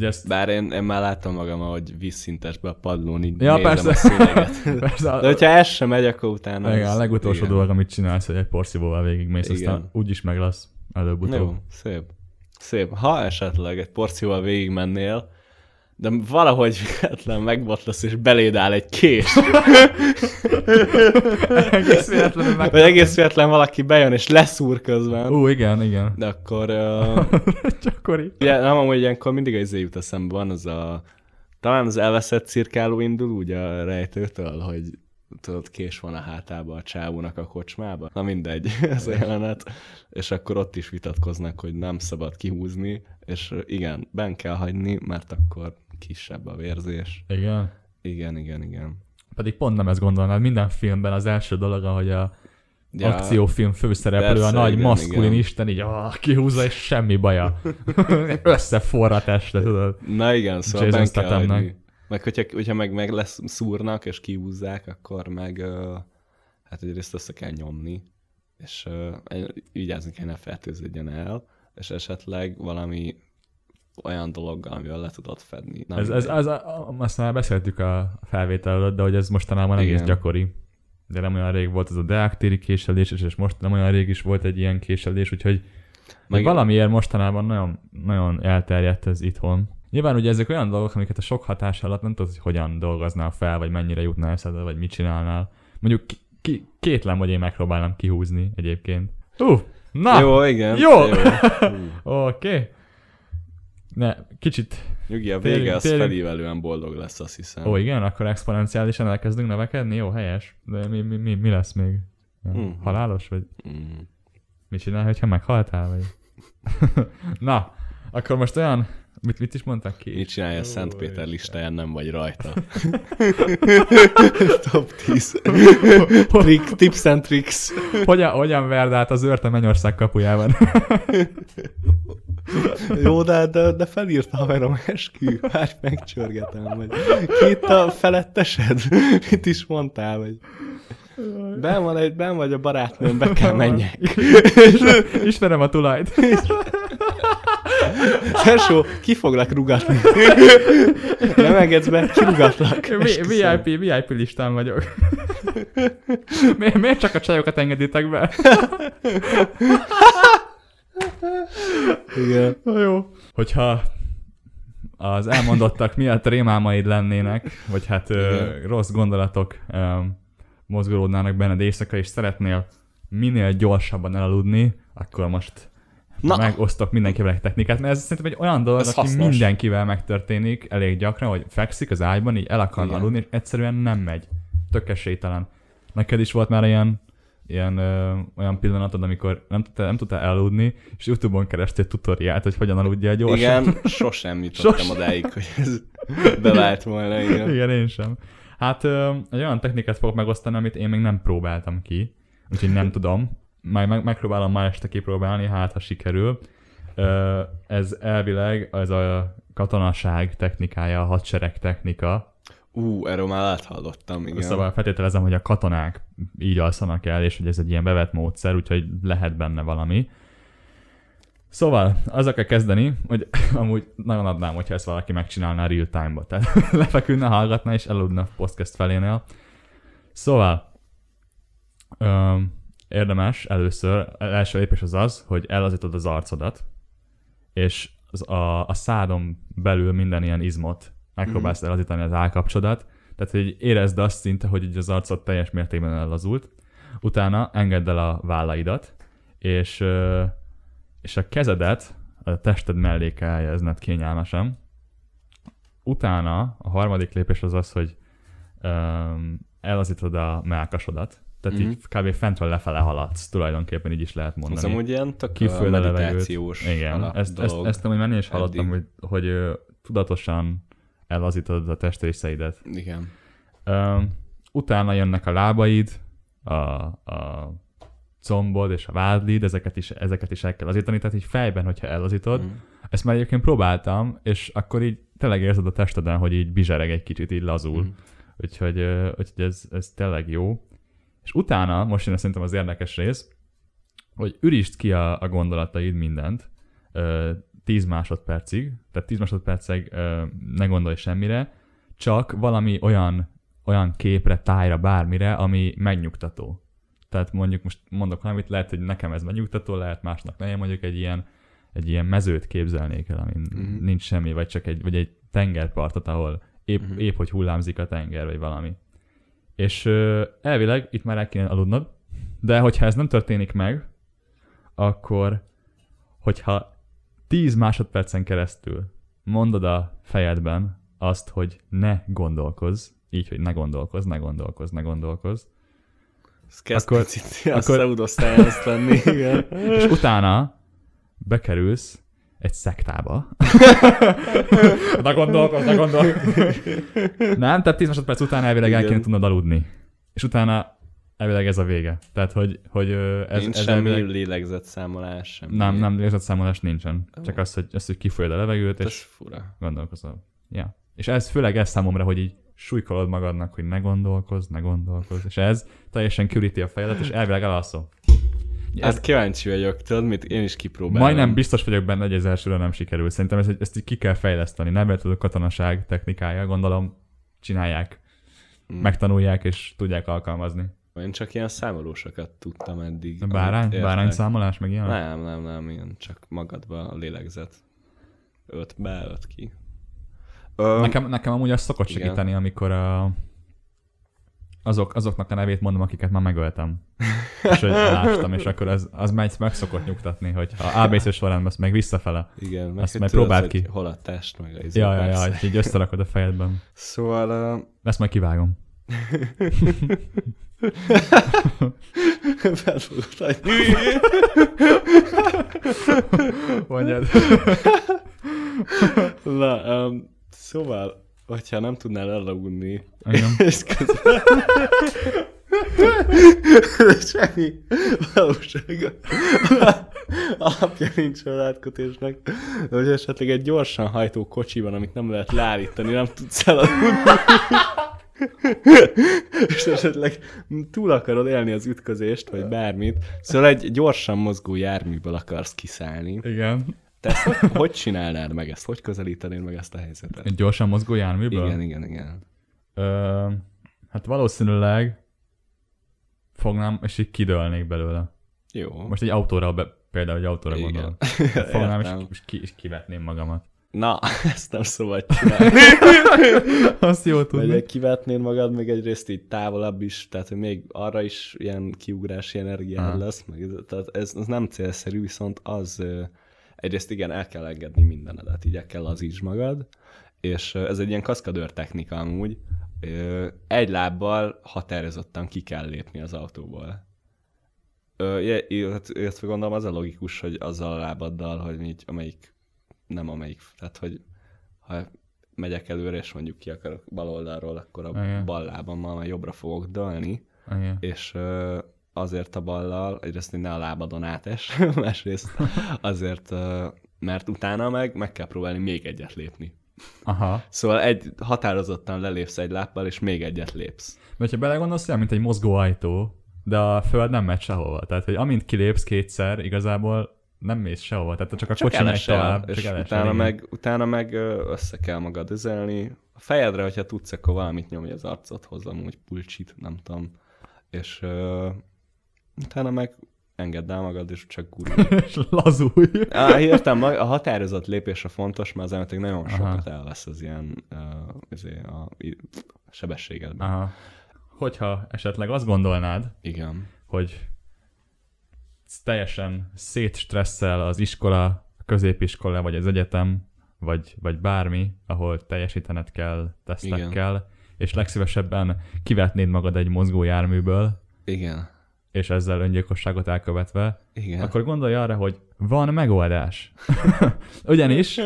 Ezt, Bár én, én már láttam magam, hogy vízszintesbe a padlón így Ja, persze. a szőnyeget. *laughs* persze, De hogyha ez sem megy, akkor utána... igen, a legutolsó igen. dolog, amit csinálsz, hogy egy porszívóval végigmész, Igen. aztán úgyis meg lesz előbb-utóbb. Jó, szép. Szép. Ha esetleg egy porcióval végigmennél, de valahogy véletlen megbotlasz, és beléd áll egy kés. Egész véletlenül meg... Vagy egész véletlen valaki bejön, és leszúr közben. Ú, igen, igen. De akkor... Uh, *laughs* Gyakori. ugye, nem amúgy ilyenkor mindig az jut eszembe van, az a... Talán az elveszett cirkáló indul úgy a rejtőtől, hogy tudod, kés van a hátába a csávónak a kocsmába. Na mindegy, *laughs* ez a jelenet. És akkor ott is vitatkoznak, hogy nem szabad kihúzni, és igen, ben kell hagyni, mert akkor kisebb a vérzés. Igen. Igen, igen, igen. Pedig pont nem ezt gondolnád. Minden filmben az első dolog, ahogy a Ja, akciófilm főszereplő, persze, a nagy igen, maszkulin igen. isten, így ah, kihúzza, és semmi baja. *laughs* Összeforra teste, tudod. Na igen, szóval ben kell hagyni. Meg hogyha, hogyha meg, meg lesz, szúrnak és kihúzzák, akkor meg hát egyrészt össze kell nyomni, és vigyázni kell, ne fertőződjön el, és esetleg valami olyan dologgal, amivel le tudod fedni. Na, Ez, ez, ez, azt már beszéltük a felvétel előtt, de hogy ez mostanában egész gyakori. De nem olyan rég volt ez a deaktéri késelés, és- és most nem olyan rég is volt egy ilyen késelés, úgyhogy. Meg- valamiért mostanában nagyon, nagyon elterjedt ez itthon. Nyilván ugye ezek olyan dolgok, amiket a sok hatás alatt nem tudod, hogy hogyan dolgoznál fel, vagy mennyire jutnál eszedbe, vagy mit csinálnál. Mondjuk ki, ki, kétlem, hogy én megpróbálnám kihúzni egyébként. Hú, na, Jó, igen. Jó. *laughs* Hú. oké. Okay. Ne, kicsit Nyugi, a Térjünk- vége az térjünk. felívelően boldog lesz, azt hiszem. Ó, igen, akkor exponenciálisan elkezdünk növekedni? Jó, helyes. De mi, mi, mi, mi lesz még? Mhm. Halálos? Vagy Mm. mit csinál, hogyha meghaltál? Vagy? *laughs* Na, akkor most olyan... Mit, mit is mondtak ki? Mit csinálja Ó, Szent Péter listáján, nem vagy rajta. *laughs* Top 10. Trick, tips and tricks. Hogyan, hogyan verd át az őrt a mennyország kapujában? Jó, de, de, de felírta haverom eskü. Várj, megcsörgetem, vagy itt a felettesed? Mit is mondtál, vagy ben, van egy, ben vagy a barátnőm, be *laughs* kell menjek. Ismerem a tulajt. Tesó, ki foglak rugatni? Nem engedsz be, kirugatlak. Vi- VIP, VIP listán vagyok. Mi, miért csak a csajokat engeditek be? Igen. Na jó. Hogyha az elmondottak miatt rémálmaid lennének, vagy hát ö, rossz gondolatok ö, mozgolódnának benned éjszaka, és szeretnél minél gyorsabban elaludni, akkor most Na. Megosztok mindenkivel egy technikát, mert ez szerintem egy olyan dolog, Ez ami hasznos. mindenkivel megtörténik elég gyakran, hogy fekszik az ágyban, így el akar Igen. aludni, és egyszerűen nem megy. Tök esélytelen. Neked is volt már ilyen, ilyen ö, olyan pillanatod, amikor nem tudtál, nem tudtál elaludni, és Youtube-on kerestél tutoriát, hogy hogyan aludjál gyorsan. Igen, *laughs* sosem jutottam Sosem. odáig, hogy ez bevált volna, igen. Igen, én sem. Hát ö, egy olyan technikát fogok megosztani, amit én még nem próbáltam ki, úgyhogy nem tudom. Majd meg, megpróbálom ma este kipróbálni, hát ha sikerül. Ez elvileg az a katonaság technikája, a hadsereg technika. Ú, erről már áthallottam, igen. Szóval feltételezem, hogy a katonák így alszanak el, és hogy ez egy ilyen bevett módszer, úgyhogy lehet benne valami. Szóval, azzal kell kezdeni, hogy *laughs* amúgy nagyon adnám, hogyha ezt valaki megcsinálná real time-ba. Tehát *laughs* lefeküdne, hallgatna és eludna podcast felénél. Szóval, öm, érdemes először, első lépés az az, hogy elazítod az arcodat, és az a, a szádon belül minden ilyen izmot megpróbálsz Mhm. elazítani az állkapcsodat, tehát hogy érezd azt szinte, hogy így az arcod teljes mértékben ellazult, utána engedd el a vállaidat, és, és a kezedet a tested mellé kell helyezned kényelmesen. Utána a harmadik lépés az az, hogy um, elazítod a melkasodat, Tehát Mhm. így kb. fentről lefele haladsz, tulajdonképpen így is lehet mondani. Az amúgy ilyen tök levegőt. meditációs Igen, ezt, ezt, ezt amúgy én is hallottam, hogy, hogy ö, tudatosan ellazítod a testrészeidet. Igen. Ö, utána jönnek a lábaid, a, a combod és a vádlid, ezeket is, ezeket is el kell lazítani, tehát így fejben, hogyha ellazítod. Mm. Ezt már egyébként próbáltam, és akkor így tényleg érzed a testeden, hogy így bizsereg egy kicsit, így lazul. Mm. Úgyhogy, úgyhogy ez, ez tényleg jó. És utána, most jön szerintem az érdekes rész, hogy ürítsd ki a, a gondolataid mindent, ö, 10 másodpercig, tehát 10 másodpercig ö, ne gondolj semmire, csak valami olyan, olyan képre, tájra, bármire, ami megnyugtató. Tehát mondjuk most mondok valamit, lehet, hogy nekem ez megnyugtató, lehet másnak nem, mondjuk egy ilyen, egy ilyen mezőt képzelnék el, amin Mhm. nincs semmi, vagy csak egy, vagy egy tengerpartot, ahol épp, Mhm. épp hogy hullámzik a tenger, vagy valami. És elvileg itt már el kéne aludnod, de hogyha ez nem történik meg, akkor hogyha 10 másodpercen keresztül mondod a fejedben azt, hogy ne gondolkozz, így, hogy ne gondolkozz, ne gondolkozz, ne gondolkozz, Ez kezd Akkor- picit akkor- lenni, igen. *laughs* és utána bekerülsz egy szektába. *laughs* ne gondolkozz, ne gondolkozz. Nem, tehát 10 másodperc után elvileg el kéne tudnod aludni. És utána elvileg ez a vége. Tehát, hogy, hogy ez, Nincs ez semmi elvileg... lélegzetszámolás, semmi. Nem, nem lélegzetszámolás nincsen. Csak az, hogy, az, hogy kifolyod a levegőt, Ez és fura. gondolkozol. Ja. És ez főleg ez számomra, hogy így súlykolod magadnak, hogy ne gondolkozz, ne gondolkozz. És ez teljesen küríti a fejedet, és elvileg elalszol. Hát kíváncsi vagyok, tudod mit? Én is kipróbálom. Majdnem biztos vagyok benne, hogy ez elsőre nem sikerül. Szerintem ezt, ezt így ki kell fejleszteni. Nem a katonaság technikája, gondolom csinálják, Mm. megtanulják és tudják alkalmazni. Én csak ilyen számolósokat tudtam eddig. A bárány, bárány számolás, meg ilyen? Nem, nem, nem, ilyen csak magadba a lélegzet. Öt be, öt ki. Ö, Nekem, nekem amúgy az szokott Igen. segíteni, amikor a, azok, azoknak a nevét mondom, akiket már megöltem. és hogy elástam, és akkor az, az megy, meg szokott nyugtatni, hogy ha ABC során meg visszafele. igen, meg azt majd tudod, próbáld ki. Hol a test, meg a izé, Ja, ja, ja, így összerakod a fejedben. Szóval... Uh, Ezt majd kivágom. fel fogod hagyni. Mondjad. Na, um, szóval, hogyha nem tudnál elaludni, Igen. *laughs* és közben... *laughs* Semmi valósága. *laughs* Alapja nincs a látkötésnek. De hogy esetleg egy gyorsan hajtó kocsi van, amit nem lehet leállítani, nem tudsz elaludni. és esetleg túl akarod élni az ütközést, vagy bármit. Szóval egy gyorsan mozgó járműből akarsz kiszállni. Igen. Te ezt hogy, hogy csinálnád meg ezt? Hogy közelítenéd meg ezt a helyzetet? Egy gyorsan mozgó járműből? Igen, igen, igen. Ö, hát valószínűleg fognám, és így kidőlnék belőle. Jó. Most egy autóra, be, például egy autóra Igen. gondolom. Fognám, és, és, ki, és kivetném magamat. Na, *laughs* ezt nem szabad csinálni. *laughs* Azt jó Vagy tudni. egy kivetnéd magad, meg egyrészt így távolabb is, tehát hogy még arra is ilyen kiugrási energiád Aha. lesz, meg, tehát ez, ez nem célszerű, viszont az egyrészt igen, el kell engedni mindenedet, így el kell lazítsd magad, és ez egy ilyen kaszkadőr technika amúgy, egy lábbal határozottan ki kell lépni az autóból. Illetve gondolom az a logikus, hogy azzal a lábaddal, hogy így, amelyik, nem amelyik, tehát hogy ha megyek előre, és mondjuk ki akarok bal oldalról, akkor a Igen. bal lábammal már jobbra fogok dőlni, Igen. és azért a ballal, egyrészt, hogy ne a lábadon átes, *laughs* másrészt azért, mert utána meg meg kell próbálni még egyet lépni. Aha. Szóval egy határozottan lelépsz egy lábbal, és még egyet lépsz. Mert ha belegondolsz, olyan, mint egy mozgó ajtó, de a föld nem megy sehova. Tehát, hogy amint kilépsz kétszer, igazából nem mész sehova. Tehát csak a Csak kocsi megy tovább. és csak utána, igen. meg, utána meg össze kell magad özelni. A fejedre, hogyha tudsz, akkor valamit nyomj az arcodhoz, amúgy pulcsit, nem tudom. És utána meg engedd el magad, és csak gurulj. *laughs* és lazulj. Á, értem, a határozott lépés a fontos, mert az elméletileg nagyon Aha. sokat elvesz az ilyen uh, a, i- sebességedben. Aha. Hogyha esetleg azt gondolnád, Igen. hogy teljesen szétstresszel az iskola, a középiskola, vagy az egyetem, vagy, vagy bármi, ahol teljesítened kell tesztekkel, és legszívesebben kivetnéd magad egy mozgó járműből, Igen. És ezzel öngyilkosságot elkövetve, Igen. akkor gondolj arra, hogy van megoldás. *laughs* Ugyanis,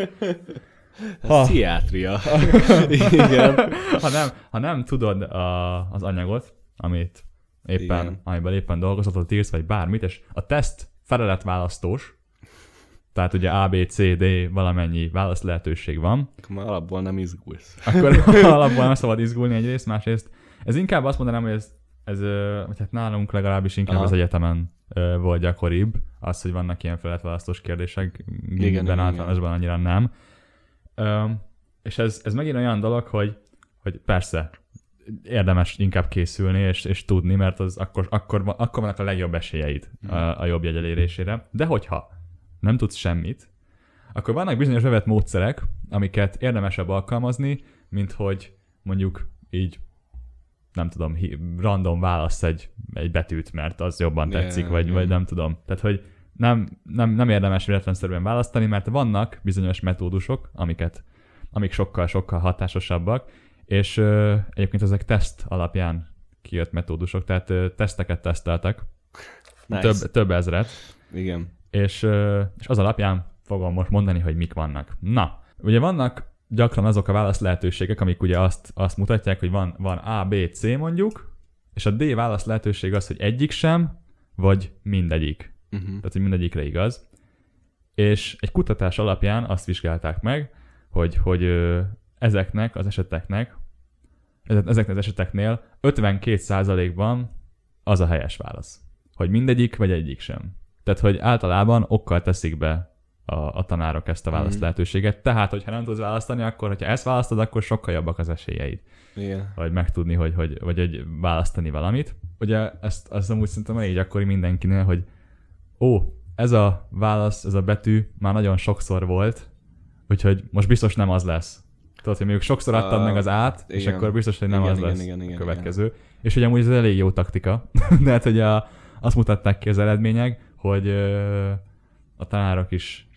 Ha. Pszichiátria. *laughs* Igen. ha nem, ha nem tudod a, az anyagot, amit éppen, Igen. amiben éppen dolgozatot írsz, vagy bármit, és a teszt feleletválasztós, tehát ugye A, B, C, D valamennyi válasz lehetőség van, Akkor már alapból nem izgulsz. akkor *laughs* alapból nem szabad izgulni egyrészt, másrészt. Ez inkább azt mondanám, hogy ez, ez ö, vagy hát nálunk legalábbis inkább Aha. az egyetemen volt gyakoribb, az, hogy vannak ilyen feleletválasztós kérdések, igen, általánosban annyira nem. És ez, ez megint olyan dolog, hogy, hogy persze, érdemes inkább készülni és, és tudni, mert az akkor, akkor, akkor vannak a legjobb esélyeid Mhm. a, a jobb jegy elérésére. De hogyha nem tudsz semmit, akkor vannak bizonyos bevett módszerek, amiket érdemesebb alkalmazni, mint hogy mondjuk így nem tudom, random válasz egy, egy betűt, mert az jobban Igen, tetszik, vagy, igen. vagy nem tudom. Tehát, hogy nem, nem, nem érdemes véletlenszerűen választani, mert vannak bizonyos metódusok, amiket, amik sokkal-sokkal hatásosabbak, és ö, egyébként ezek teszt alapján kijött metódusok, tehát ö, teszteket teszteltek, Nice. több, több ezret, Igen. és, ö, és az alapján fogom most mondani, hogy mik vannak. Na, ugye vannak gyakran azok a válasz lehetőségek, amik ugye azt, azt mutatják, hogy van, van A, B, C mondjuk, és a D válasz lehetőség az, hogy egyik sem, vagy mindegyik. Uh-huh. Tehát, hogy mindegyikre igaz. És egy kutatás alapján azt vizsgálták meg, hogy, hogy ö, ezeknek az eseteknek, eze- ezeknek az eseteknél 52%-ban az a helyes válasz. Hogy mindegyik, vagy egyik sem. Tehát, hogy általában okkal teszik be a, a tanárok ezt a válasz Mhm. lehetőséget. Tehát, hogyha nem tudsz választani, akkor, hogyha ezt választod, akkor sokkal jobbak az esélyeid Igen. vagy megtudni, hogy, hogy, vagy egy választani valamit. Ugye ezt, ezt amúgy szerintem elég gyakori mindenkinél, hogy ó, ez a válasz, ez a betű már nagyon sokszor volt, úgyhogy most biztos nem az lesz. Tudod, hogy mondjuk sokszor adtad Ah, meg az át, és igen. akkor biztos, hogy nem Igen, az igen, lesz igen, igen, a következő. És ugye amúgy ez elég jó taktika, *laughs* de hát ugye a, azt mutatták ki az eredmények, hogy ö, a tanárok is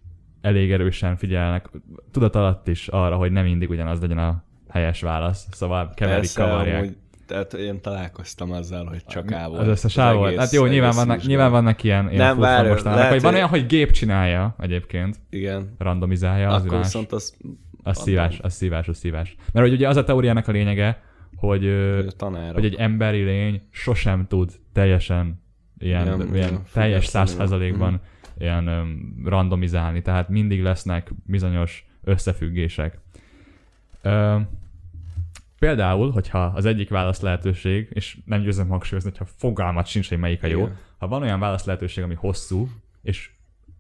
elég erősen figyelnek, tudat alatt is arra, hogy nem mindig ugyanaz legyen a helyes válasz, szóval keverik, Persze, kavarják. amúgy, tehát én találkoztam azzal, hogy csak A volt. Az összes A volt. Hát jó, nyilván vannak, nyilván vannak ilyen, ilyen Nem, várj, most lehet, van olyan, hogy gép csinálja egyébként, Igen. randomizálja, az Akkor viszont az, Az szívás, az szívás, az szívás. Mert hogy ugye az a teóriának a lényege, hogy, a tanárok. hogy egy emberi lény sosem tud teljesen ilyen, Igen, ilyen igen, teljes száz százalékban ilyen öm, randomizálni, tehát mindig lesznek bizonyos összefüggések. Ö, például, hogyha az egyik válasz lehetőség, és nem győzöm hangsúlyozni, hogyha fogalmat sincs, hogy melyik a jó, Igen. ha van olyan válasz lehetőség, ami hosszú, és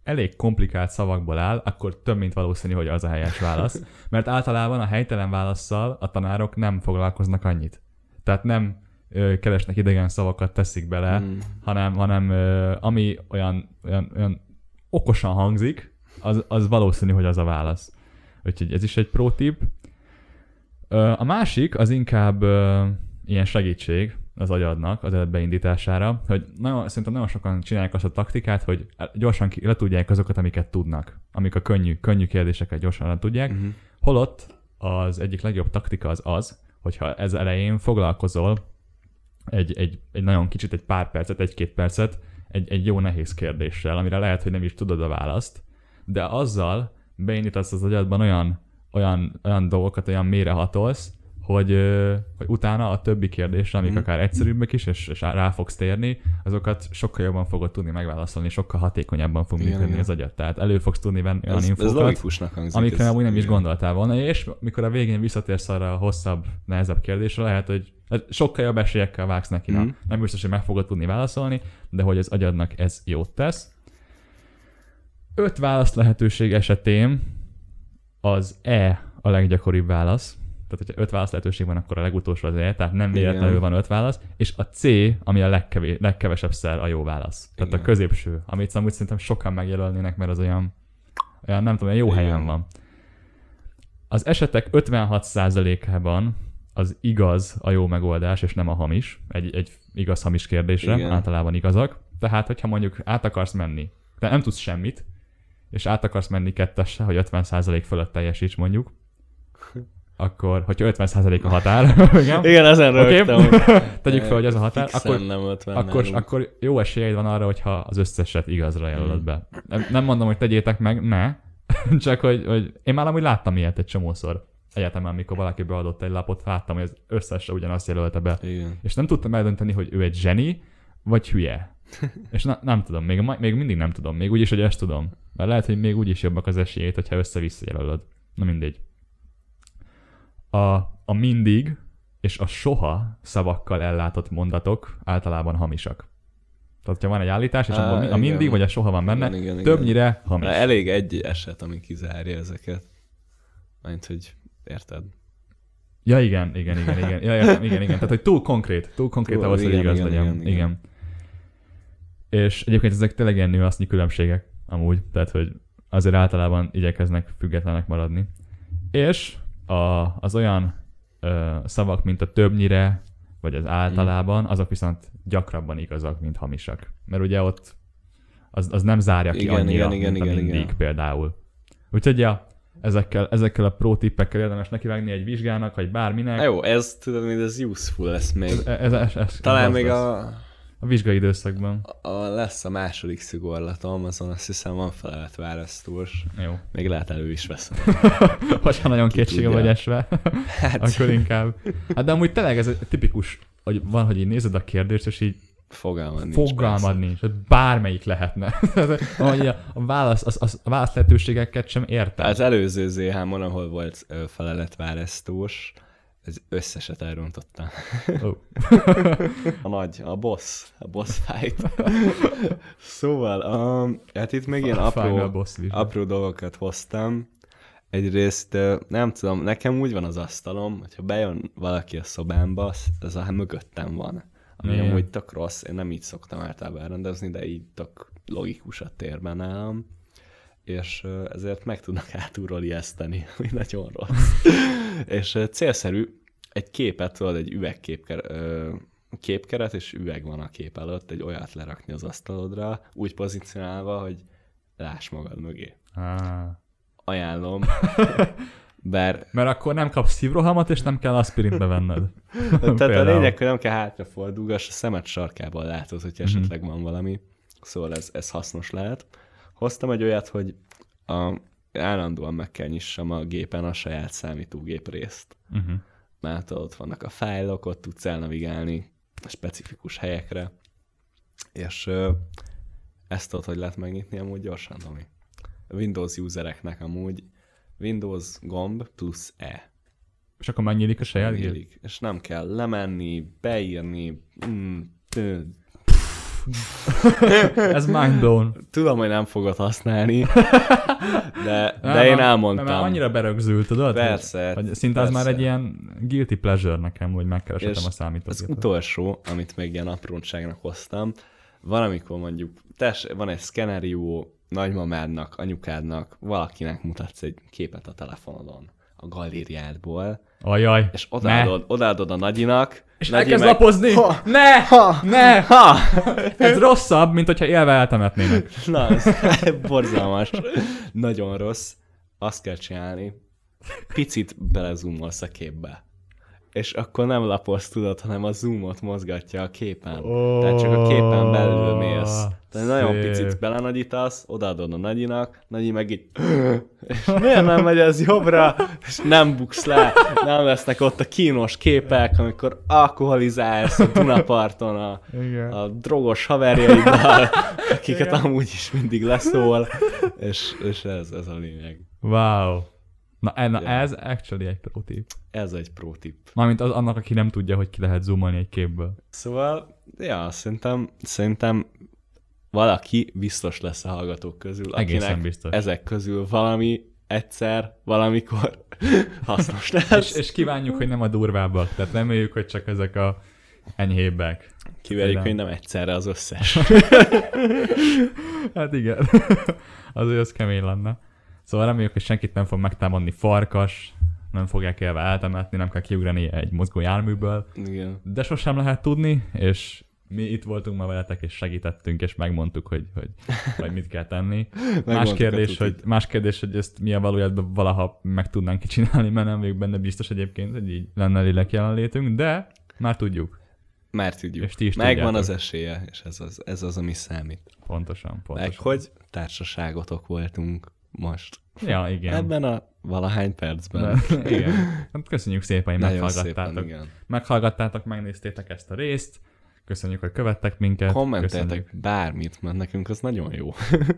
elég komplikált szavakból áll, akkor több mint valószínű, hogy az a helyes válasz. *laughs* Mert általában a helytelen válaszsal a tanárok nem foglalkoznak annyit. Tehát nem ö, keresnek idegen szavakat, teszik bele, Mm. hanem, hanem ö, ami olyan, olyan, olyan okosan hangzik, az, az valószínű, hogy az a válasz. Úgyhogy ez is egy pro tip. Ö, A másik az inkább ilyen segítség az agyadnak az agyad beindítására, hogy nagyon, szerintem nagyon sokan csinálják azt a taktikát, hogy gyorsan ki, le tudják azokat, amiket tudnak, amik a könnyű, könnyű kérdéseket gyorsan le tudják, Mhm. Holott az egyik legjobb taktika az az, hogyha ez elején foglalkozol egy, egy, egy nagyon kicsit, egy pár percet, egy-két percet egy, egy jó nehéz kérdéssel, amire lehet, hogy nem is tudod a választ, de azzal beindítasz az agyadban olyan, olyan, olyan dolgokat, olyan mérehatolsz, hogy, hogy utána a többi kérdésre, amik Mhm. akár egyszerűbbek is, és, és rá fogsz térni, azokat sokkal jobban fogod tudni megválaszolni, sokkal hatékonyabban fog működni az agyad. Tehát elő fogsz tudni venni olyan Ez, ez infókat, hangzik. amikre ez- amúgy nem is gondoltál volna, és mikor a végén visszatérsz arra a hosszabb, nehezebb kérdésre, lehet, hogy sokkal jobb esélyekkel vágsz neki. Mm. Nem biztos, hogy meg fogod tudni válaszolni, de hogy az agyadnak ez jót tesz. Öt válasz lehetőség esetén az E a leggyakoribb válasz. Tehát, hogyha öt válasz lehetőség van, akkor a legutolsó az E, tehát nem véletlenül van öt válasz, és a C, ami a legkevés, legkevesebb szer a jó válasz. Tehát Igen. a középső, amit amúgy szerintem sokan megjelölnének, mert az olyan, olyan nem tudom, olyan jó Igen. helyen van. Az esetek 56%-ában az igaz a jó megoldás, és nem a hamis. Egy, egy igaz-hamis kérdésre, Igen. általában igazak. Tehát, hogyha mondjuk át akarsz menni, de nem tudsz semmit, és át akarsz menni kettesre, hogy 50% fölött teljesíts mondjuk, akkor, hogyha 50% a határ, *laughs* igen, Igen, ezen rögtem. *laughs* hogy tegyük fel, hogy ez a határ, fixen akkor, nem 50 akkor, nálunk. akkor jó esélyeid van arra, hogyha az összeset igazra jelölöd Mm. be. Nem, nem mondom, hogy tegyétek meg, ne, *laughs* csak hogy, hogy én már amúgy láttam ilyet egy csomószor egyetemen, mikor valaki beadott egy lapot, láttam, hogy az összesre ugyanazt jelölte be. Igen. És nem tudtam eldönteni, hogy ő egy zseni, vagy hülye. És na, nem tudom, még, még mindig nem tudom, még úgyis, hogy ezt tudom. Mert lehet, hogy még úgyis jobbak az esélyét, hogyha össze-vissza jelölöd. Na mindegy. A, a mindig és a soha szavakkal ellátott mondatok általában hamisak. Tehát, ha van egy állítás, és Á, abban a igen. mindig vagy a soha van benne, Igen, igen, igen. többnyire hamis. Na, elég egy eset, ami kizárja ezeket. Mint, hogy érted? Ja, igen, igen, igen, igen. Ja, értem, igen, igen. Tehát, hogy túl konkrét, túl konkrét Túl- ahhoz, hogy igen, igaz igen, legyen. igen, Igen, igen. És egyébként ezek tényleg ilyen nüansznyi különbségek, amúgy. Tehát, hogy azért általában igyekeznek függetlenek maradni. És a, az olyan ö, szavak, mint a többnyire, vagy az általában, azok viszont gyakrabban igazak, mint hamisak. Mert ugye ott az, az nem zárja ki Igen, annyira, igen, igen, mint igen, mindig igen. például. Úgyhogy ja, ezekkel, ezekkel a pro tippekkel érdemes nekivágni egy vizsgának, vagy bárminek. Jó, ez tudod, hogy ez useful lesz még. Ez, ez, ez, ez, Talán ez még lesz. a, a vizsgai időszakban. a, lesz a második szigorlatom, azon azt hiszem van felelet választós. Jó. Még lehet elő is veszem. *laughs* Vagy ha nagyon kétsége tudja. vagy esve, *laughs* Hát, akkor inkább. Hát de amúgy tényleg ez egy tipikus, hogy van, hogy így nézed a kérdést, és így fogalmad nincs. fogalmad nincs, hogy bármelyik lehetne. *laughs* hogy a, a, válasz, az, az, a válasz lehetőségeket sem értem. Az előző ZH-mon, ahol volt feleletválasztós, ez összeset elrontottam. Ó. A nagy, a boss, a boss fight. szóval, um, hát itt még ilyen apró, apró dolgokat hoztam. Egyrészt nem tudom, nekem úgy van az asztalom, hogyha bejön valaki a szobámba, az- ez a mögöttem van. Ami Igen. amúgy tök rossz, én nem így szoktam általában elrendezni, de így tök logikus a térben nálam. És ezért meg tudnak *laughs* hátulról ijeszteni, ami nagyon rossz. *laughs* és célszerű egy képet, tudod, egy üvegképkeret, képkeret, és üveg van a kép előtt, egy olyat lerakni az asztalodra, úgy pozícionálva, hogy láss magad mögé. Ah. Ajánlom. *laughs* Bár Mert akkor nem kapsz szívrohamot, és nem kell aspirint bevenned. Tehát a lényeg, hogy nem kell hátrafordulgass, a szemed sarkában látod, hogy Mhm. esetleg van valami. Szóval ez, ez hasznos lehet. Hoztam egy olyat, hogy a, állandóan meg kell nyissam a gépen a saját számítógép részt. Uh-huh. Mert ott vannak a fájlok, ott tudsz elnavigálni a specifikus helyekre. És ö, ezt tudod, hogy lehet megnyitni amúgy gyorsan, Domi. A Windows usereknek amúgy Windows gomb plusz E. És akkor megnyílik a saját gép? Nyílik, és nem kell lemenni, beírni, mm, *laughs* Ez mind blown. tudom, hogy nem fogod használni, *laughs* de, Nem, de én nem, elmondtam. Mert annyira berögzült, tudod? Persze, Hogy, hogy szinte az már persze. egy ilyen guilty pleasure nekem, hogy megkeresetem a Az számítógépet. utolsó, amit még ilyen apróságnak hoztam, van, amikor mondjuk tes, van egy szkenerió, nagymamádnak, anyukádnak, valakinek mutatsz egy képet a telefonodon, a galériádból, Ajaj. és odaadod, odaadod a nagyinak, És Nagyi elkezd meg- lapozni. Ha, Ne! ha, Ne! ha! Ez rosszabb, mint hogyha élve eltemetnének. Na, ez *laughs* borzalmas. Nagyon rossz. Azt kell csinálni, picit belezumolsz a képbe. És akkor nem lapolsz, tudod, hanem a zoomot mozgatja a képen. Ó, Tehát csak a képen belül mész. Tehát nagyon picit belenagyítasz, odaadod a nagyinak, nagyi meg így, és miért nem megy ez jobbra, és nem buksz le, nem lesznek ott a kínos képek, amikor alkoholizálsz a Dunaparton a, Igen. a drogos haverjaiddal, *laughs* akiket amúgy is mindig leszól, és, és ez, ez a lényeg. Wow. Na, e- na Ja. ez actually egy pro tip. Ez egy pro tip. Mármint az, annak, aki nem tudja, hogy ki lehet zoomolni egy képből. Szóval, ja, szerintem, szerintem valaki biztos lesz a hallgatók közül, Egészen akinek biztos. ezek közül valami egyszer, valamikor *laughs* hasznos lesz. És, és kívánjuk, hogy nem a durvábbak. Tehát reméljük, hogy csak ezek a enyhébbek. Kiverjük, hogy nem egyszerre az összes. *laughs* Hát igen. *laughs* Azért az kemény lenne. Szóval reméljük, hogy senkit nem fog megtámadni farkas, nem fogják élve eltemetni, nem kell kiugrani egy mozgó járműből, Igen. de sosem lehet tudni, és mi itt voltunk ma veletek, és segítettünk, és megmondtuk, hogy, hogy, hogy mit kell tenni. *laughs* más kérdés, hogy, más kérdés, hogy ezt mi a valójában valaha meg tudnánk csinálni, mert nem vagyok benne biztos egyébként, hogy így lenne lélek jelenlétünk, de már tudjuk. Már tudjuk. És ti is Megvan tudjátok. az esélye, és ez az, ez az, ami számít. Pontosan, pontosan. Meg hogy társaságotok voltunk most. Ja, igen. Ebben a valahány percben. De, igen. Hát köszönjük szépen, hogy Nagyon meghallgattátok. szépen, igen. Meghallgattátok, megnéztétek ezt a részt. Köszönjük, hogy követtek minket. Kommenteltek Köszönjük. bármit, mert nekünk az nagyon jó.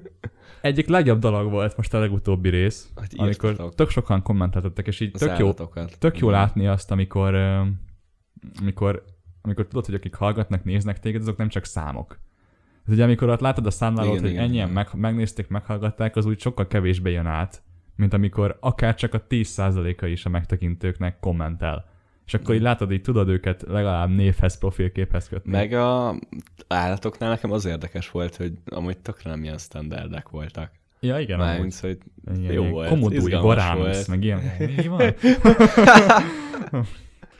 *laughs* Egyik legjobb dolog volt most a legutóbbi rész, Hogy amikor írtatok. tök sokan kommenteltettek, és így tök jó, állatokat. tök jó látni azt, amikor, amikor, amikor tudod, hogy akik hallgatnak, néznek téged, azok nem csak számok. Ez ugye amikor ott látod a számlálót, Igen, hogy igen, ennyien igen. meg, megnézték, meghallgatták, az úgy sokkal kevésbé jön át, mint amikor akár csak a 10%-a is a megtekintőknek kommentel. És akkor így látod, így tudod őket legalább névhez, profilképhez kötni. Meg a állatoknál nekem az érdekes volt, hogy amúgy tökre nem ilyen standardek voltak. Ja, igen, amúgy. Mármint, hogy Ilyen, jó ilyen volt, Gorámus, volt. meg ilyen. *laughs* Mi van? *laughs*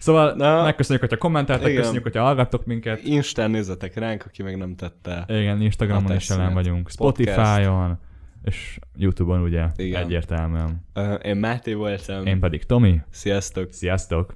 szóval Na, megköszönjük, hogyha kommenteltek, igen. köszönjük, hogyha hallgattok minket. Instán nézzetek ránk, aki meg nem tette. Igen, Instagramon is jelen vagyunk. Spotify-on, és Youtube-on ugye Igen. egyértelműen. Én Máté voltam. Én pedig Tomi. Sziasztok! Sziasztok!